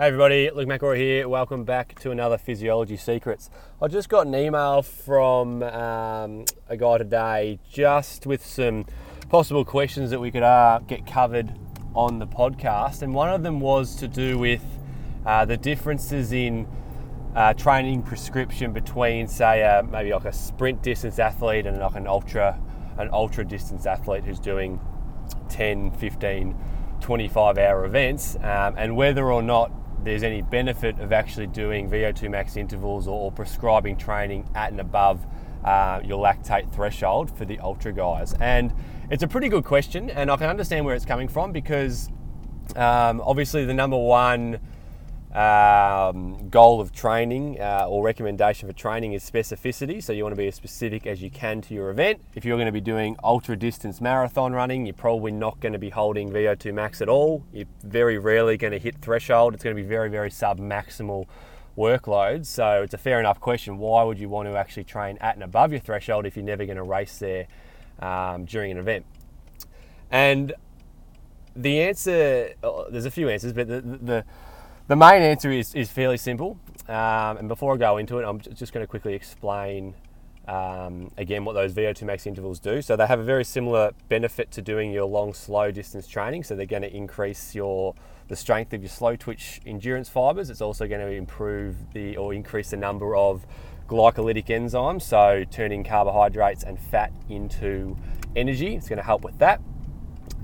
Hey everybody, Luke McElroy here. Welcome back to another Physiology Secrets. I just got an email from um, a guy today just with some possible questions that we could uh, get covered on the podcast. And one of them was to do with uh, the differences in uh, training prescription between, say, uh, maybe like a sprint distance athlete and like an ultra, an ultra distance athlete who's doing 10, 15, 25 hour events, um, and whether or not there's any benefit of actually doing VO2 max intervals or, or prescribing training at and above uh, your lactate threshold for the ultra guys. And it's a pretty good question, and I can understand where it's coming from because um, obviously the number one um, goal of training uh, or recommendation for training is specificity. So you want to be as specific as you can to your event. If you're going to be doing ultra distance marathon running, you're probably not going to be holding VO2 max at all. You're very rarely going to hit threshold. It's going to be very, very sub maximal workloads. So it's a fair enough question. Why would you want to actually train at and above your threshold if you're never going to race there um, during an event? And the answer, uh, there's a few answers, but the, the the main answer is, is fairly simple. Um, and before I go into it, I'm just going to quickly explain um, again what those VO2 max intervals do. So they have a very similar benefit to doing your long, slow distance training. So they're going to increase your the strength of your slow twitch endurance fibers. It's also going to improve the or increase the number of glycolytic enzymes, so turning carbohydrates and fat into energy. It's going to help with that.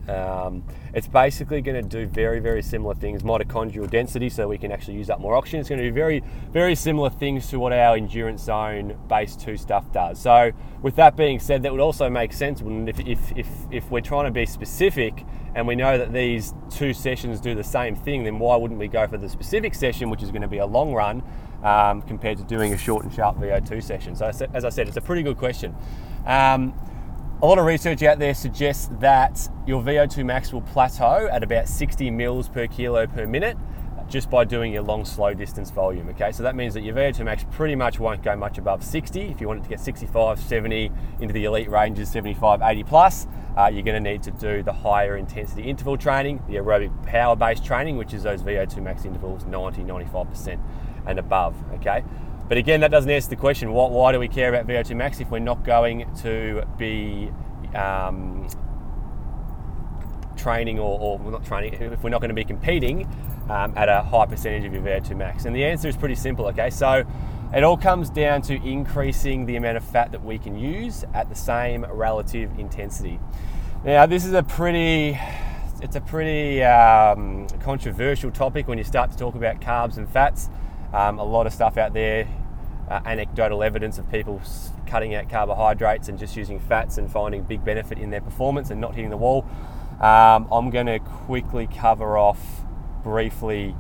Um, it's basically going to do very, very similar things. Mitochondrial density, so we can actually use up more oxygen. It's going to do very, very similar things to what our endurance zone base two stuff does. So, with that being said, that would also make sense. If, if, if, if we're trying to be specific and we know that these two sessions do the same thing, then why wouldn't we go for the specific session, which is going to be a long run, um, compared to doing a short and sharp VO2 session? So, as I said, it's a pretty good question. Um, a lot of research out there suggests that your VO2 max will plateau at about 60 mils per kilo per minute just by doing your long slow distance volume okay? So that means that your VO2 max pretty much won't go much above 60 if you want it to get 65 70 into the elite ranges 75 80 plus uh, you're going to need to do the higher intensity interval training the aerobic power based training which is those VO2 max intervals 90 95% and above okay but again, that doesn't answer the question. Why, why do we care about VO2 max if we're not going to be um, training or, or not training, if we're not going to be competing um, at a high percentage of your VO2 max? And the answer is pretty simple, okay? So it all comes down to increasing the amount of fat that we can use at the same relative intensity. Now, this is a pretty it's a pretty um, controversial topic when you start to talk about carbs and fats. Um, a lot of stuff out there, uh, anecdotal evidence of people cutting out carbohydrates and just using fats and finding big benefit in their performance and not hitting the wall. Um, I'm going to quickly cover off briefly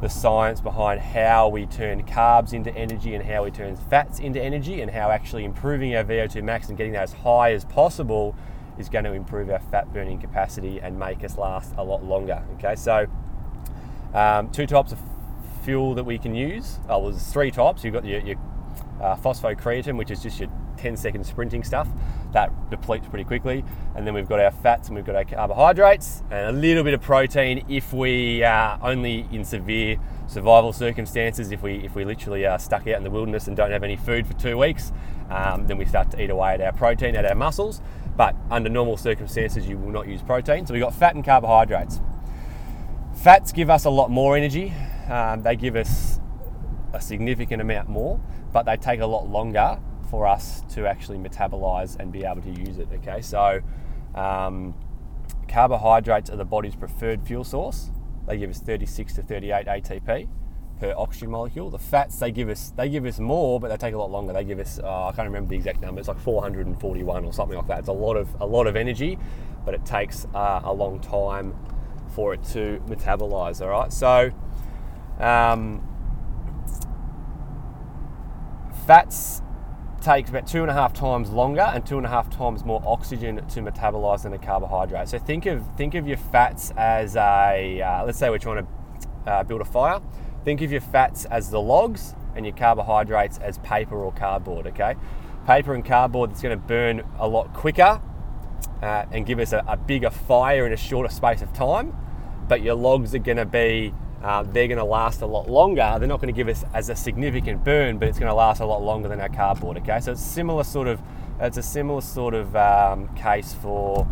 the science behind how we turn carbs into energy and how we turn fats into energy and how actually improving our VO2 max and getting that as high as possible is going to improve our fat burning capacity and make us last a lot longer. Okay, so um, two types of fuel that we can use. Oh, well, there's three types. You've got your, your uh, phosphocreatine, which is just your 10 second sprinting stuff. That depletes pretty quickly. And then we've got our fats and we've got our carbohydrates and a little bit of protein if we are only in severe survival circumstances. If we if we literally are stuck out in the wilderness and don't have any food for two weeks, um, then we start to eat away at our protein, at our muscles. But under normal circumstances, you will not use protein. So we've got fat and carbohydrates. Fats give us a lot more energy. Um, they give us a significant amount more, but they take a lot longer for us to actually metabolize and be able to use it. Okay, so um, carbohydrates are the body's preferred fuel source. They give us 36 to 38 ATP per oxygen molecule. The fats they give us they give us more, but they take a lot longer. They give us uh, I can't remember the exact number. It's like 441 or something like that. It's a lot of a lot of energy, but it takes uh, a long time for it to metabolize. All right, so um, fats takes about two and a half times longer and two and a half times more oxygen to metabolize than a carbohydrate. So think of think of your fats as a uh, let's say we're trying to uh, build a fire. Think of your fats as the logs and your carbohydrates as paper or cardboard. Okay, paper and cardboard that's going to burn a lot quicker uh, and give us a, a bigger fire in a shorter space of time. But your logs are going to be uh, they're going to last a lot longer. They're not going to give us as a significant burn, but it's going to last a lot longer than our cardboard. Okay, so it's similar sort of it's a similar sort of um, case for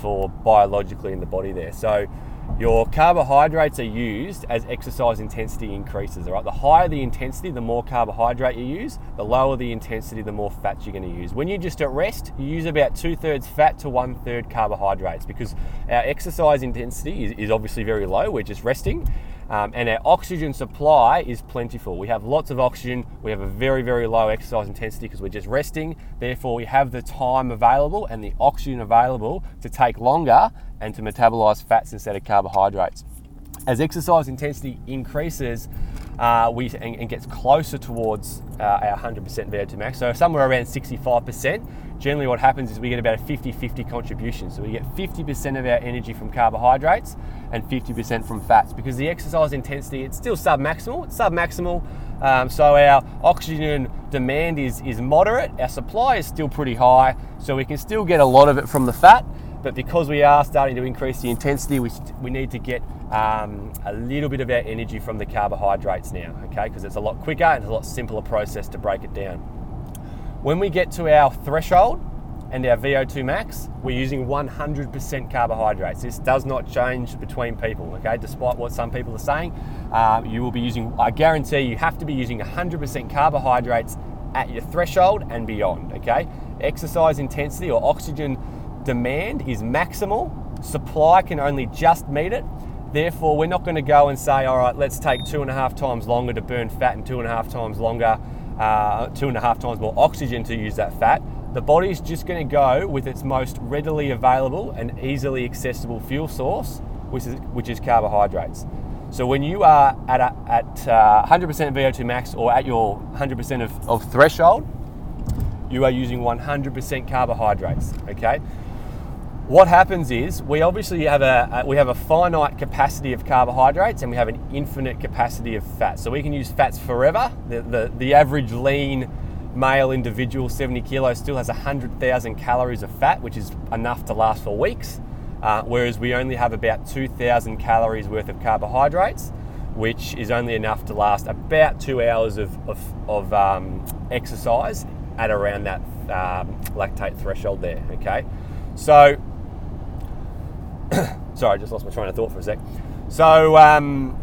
for biologically in the body there. So your carbohydrates are used as exercise intensity increases. All right, the higher the intensity, the more carbohydrate you use. The lower the intensity, the more fat you're going to use. When you're just at rest, you use about two thirds fat to one third carbohydrates because our exercise intensity is, is obviously very low. We're just resting. Um, and our oxygen supply is plentiful. We have lots of oxygen. We have a very, very low exercise intensity because we're just resting. Therefore, we have the time available and the oxygen available to take longer and to metabolize fats instead of carbohydrates. As exercise intensity increases, uh, we and, and, gets closer towards uh, our 100% VO2 max, so somewhere around 65%. Generally, what happens is we get about a 50-50 contribution. So we get 50% of our energy from carbohydrates and 50% from fats because the exercise intensity it's still sub-maximal. It's sub-maximal, um, so our oxygen demand is is moderate. Our supply is still pretty high, so we can still get a lot of it from the fat. But because we are starting to increase the intensity, we, we need to get um, a little bit of our energy from the carbohydrates now, okay? Because it's a lot quicker and it's a lot simpler process to break it down. When we get to our threshold and our VO2 max, we're using 100% carbohydrates. This does not change between people, okay? Despite what some people are saying, uh, you will be using, I guarantee you have to be using 100% carbohydrates at your threshold and beyond, okay? Exercise intensity or oxygen demand is maximal, supply can only just meet it. Therefore, we're not going to go and say, all right, let's take two and a half times longer to burn fat and two and a half times longer, uh, two and a half times more oxygen to use that fat. The body's just going to go with its most readily available and easily accessible fuel source, which is, which is carbohydrates. So when you are at, a, at uh, 100% VO2 max or at your 100% of, of threshold, you are using 100% carbohydrates. Okay, what happens is we obviously have a, we have a finite capacity of carbohydrates and we have an infinite capacity of fat. So we can use fats forever. The, the, the average lean male individual, 70 kilos, still has 100,000 calories of fat, which is enough to last for weeks. Uh, whereas we only have about 2,000 calories worth of carbohydrates, which is only enough to last about two hours of, of, of um, exercise at around that um, lactate threshold there. Okay, so sorry, I just lost my train of thought for a sec. So, um,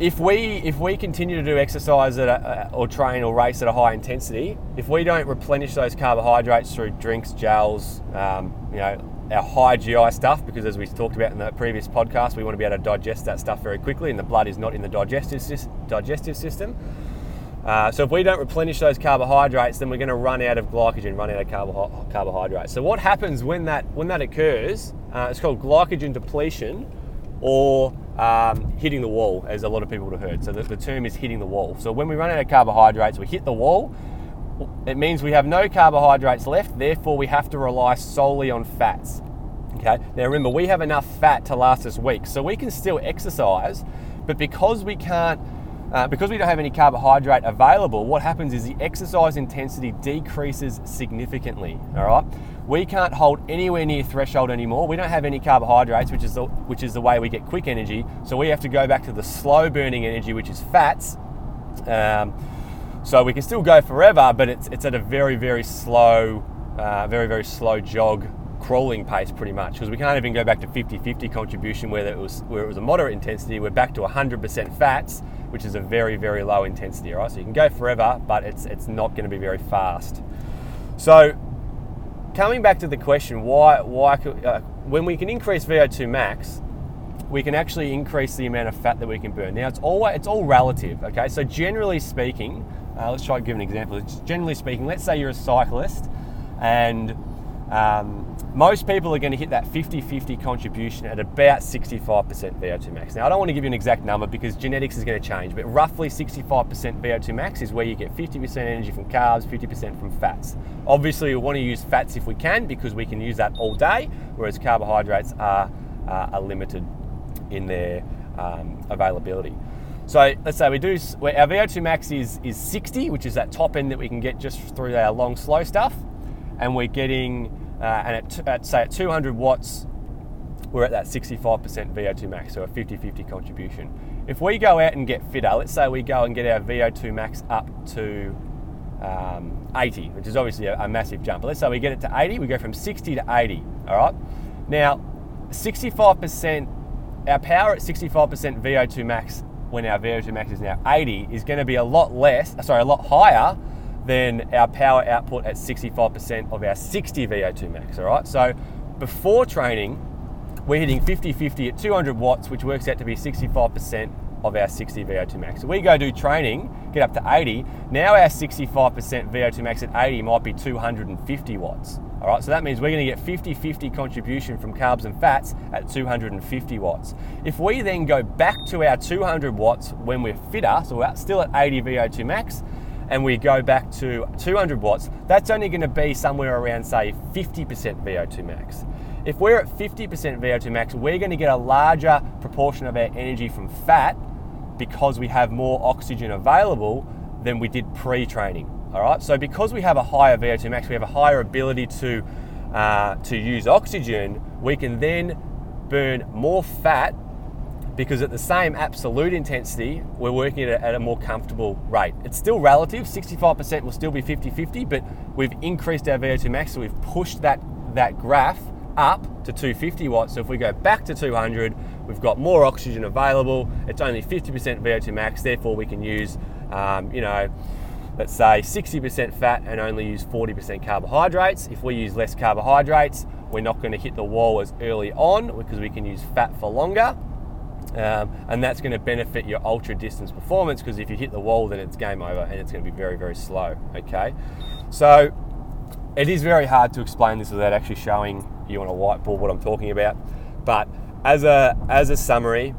if we if we continue to do exercise a, or train or race at a high intensity, if we don't replenish those carbohydrates through drinks, gels, um, you know, our high GI stuff, because as we talked about in the previous podcast, we want to be able to digest that stuff very quickly, and the blood is not in the digestive digestive system. Uh, so if we don't replenish those carbohydrates, then we're going to run out of glycogen, run out of carbo- carbohydrates. So what happens when that when that occurs? Uh, it's called glycogen depletion, or um, hitting the wall, as a lot of people would have heard. So the, the term is hitting the wall. So when we run out of carbohydrates, we hit the wall. It means we have no carbohydrates left. Therefore, we have to rely solely on fats. Okay. Now remember, we have enough fat to last us weeks, so we can still exercise, but because we can't uh, because we don't have any carbohydrate available, what happens is the exercise intensity decreases significantly. All right, we can't hold anywhere near threshold anymore. We don't have any carbohydrates, which is the, which is the way we get quick energy. So we have to go back to the slow burning energy, which is fats. Um, so we can still go forever, but it's it's at a very very slow, uh, very very slow jog crawling pace pretty much because we can't even go back to 50-50 contribution where it was where it was a moderate intensity. We're back to 100% fats, which is a very very low intensity. Right, so you can go forever, but it's it's not going to be very fast. So coming back to the question, why why uh, when we can increase VO2 max, we can actually increase the amount of fat that we can burn. Now it's all it's all relative. Okay, so generally speaking, uh, let's try to give an example. Generally speaking, let's say you're a cyclist and um, most people are going to hit that 50-50 contribution at about 65% VO2 max. Now, I don't want to give you an exact number because genetics is going to change, but roughly 65% VO2 max is where you get 50% energy from carbs, 50% from fats. Obviously, we want to use fats if we can because we can use that all day, whereas carbohydrates are, uh, are limited in their um, availability. So let's say we do, our VO2 max is, is 60, which is that top end that we can get just through our long, slow stuff. And we're getting uh, and at, at, say at 200 watts we're at that 65% VO2 max, so a 50 50 contribution. If we go out and get fitter, let's say we go and get our VO2 max up to um, 80, which is obviously a, a massive jump. Let's say we get it to 80, we go from 60 to 80, all right? Now, 65%, our power at 65% VO2 max when our VO2 max is now 80 is going to be a lot less, sorry, a lot higher than our power output at 65% of our 60 VO2 max, all right? So before training, we're hitting 50-50 at 200 watts, which works out to be 65% of our 60 VO2 max. So we go do training, get up to 80. Now our 65% VO2 max at 80 might be 250 watts. All right, so that means we're going to get 50-50 contribution from carbs and fats at 250 watts. If we then go back to our 200 watts when we're fitter, so we're still at 80 VO2 max, and we go back to 200 watts, that's only going to be somewhere around, say, 50% VO2 max. If we're at 50% VO2 max, we're going to get a larger proportion of our energy from fat because we have more oxygen available than we did pre-training. All right. So because we have a higher VO2 max, we have a higher ability to uh, to use oxygen. We can then burn more fat because at the same absolute intensity, we're working at a, at a more comfortable rate. It's still relative. 65% will still be 50-50, but we've increased our VO2 max, so we've pushed that that graph up to 250 watts. So if we go back to 200, we've got more oxygen available. It's only 50% VO2 max, therefore we can use, um, you know, let's say 60% fat and only use 40% carbohydrates. If we use less carbohydrates, we're not going to hit the wall as early on because we can use fat for longer. Um, and that's going to benefit your ultra distance performance because if you hit the wall, then it's game over and it's going to be very, very slow. Okay, so it is very hard to explain this without actually showing you on a whiteboard what I'm talking about. But as a as a summary,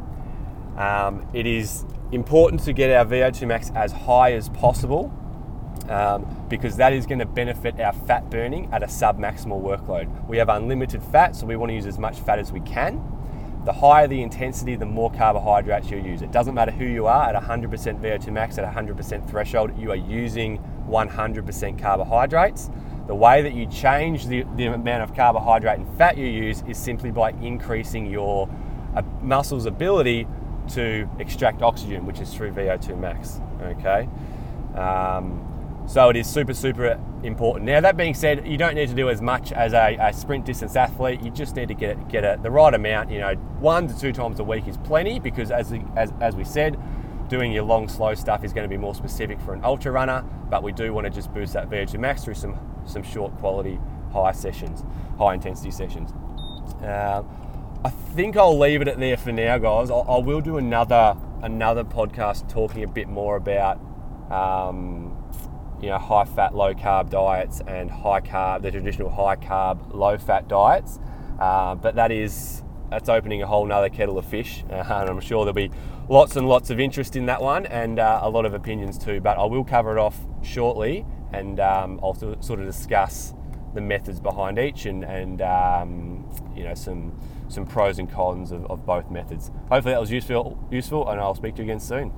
um, it is important to get our VO2 max as high as possible um, because that is going to benefit our fat burning at a sub-maximal workload. We have unlimited fat, so we want to use as much fat as we can. The higher the intensity, the more carbohydrates you use. It doesn't matter who you are, at 100% VO2 max, at 100% threshold, you are using 100% carbohydrates. The way that you change the, the amount of carbohydrate and fat you use is simply by increasing your uh, muscle's ability to extract oxygen, which is through VO2 max. Okay. Um, so it is super, super important. Now, that being said, you don't need to do as much as a, a sprint distance athlete. You just need to get get a, the right amount. You know, one to two times a week is plenty because, as as, as we said, doing your long, slow stuff is going to be more specific for an ultra runner. But we do want to just boost that VO2 max through some some short quality, high sessions, high intensity sessions. Uh, I think I'll leave it at there for now, guys. I'll, I will do another another podcast talking a bit more about. Um, you know, high fat, low carb diets and high carb, the traditional high carb, low fat diets. Uh, but that is, that's opening a whole nother kettle of fish. Uh, and I'm sure there'll be lots and lots of interest in that one and uh, a lot of opinions too. But I will cover it off shortly and um, I'll sort of discuss the methods behind each and, and um, you know, some, some pros and cons of, of both methods. Hopefully that was useful, useful and I'll speak to you again soon.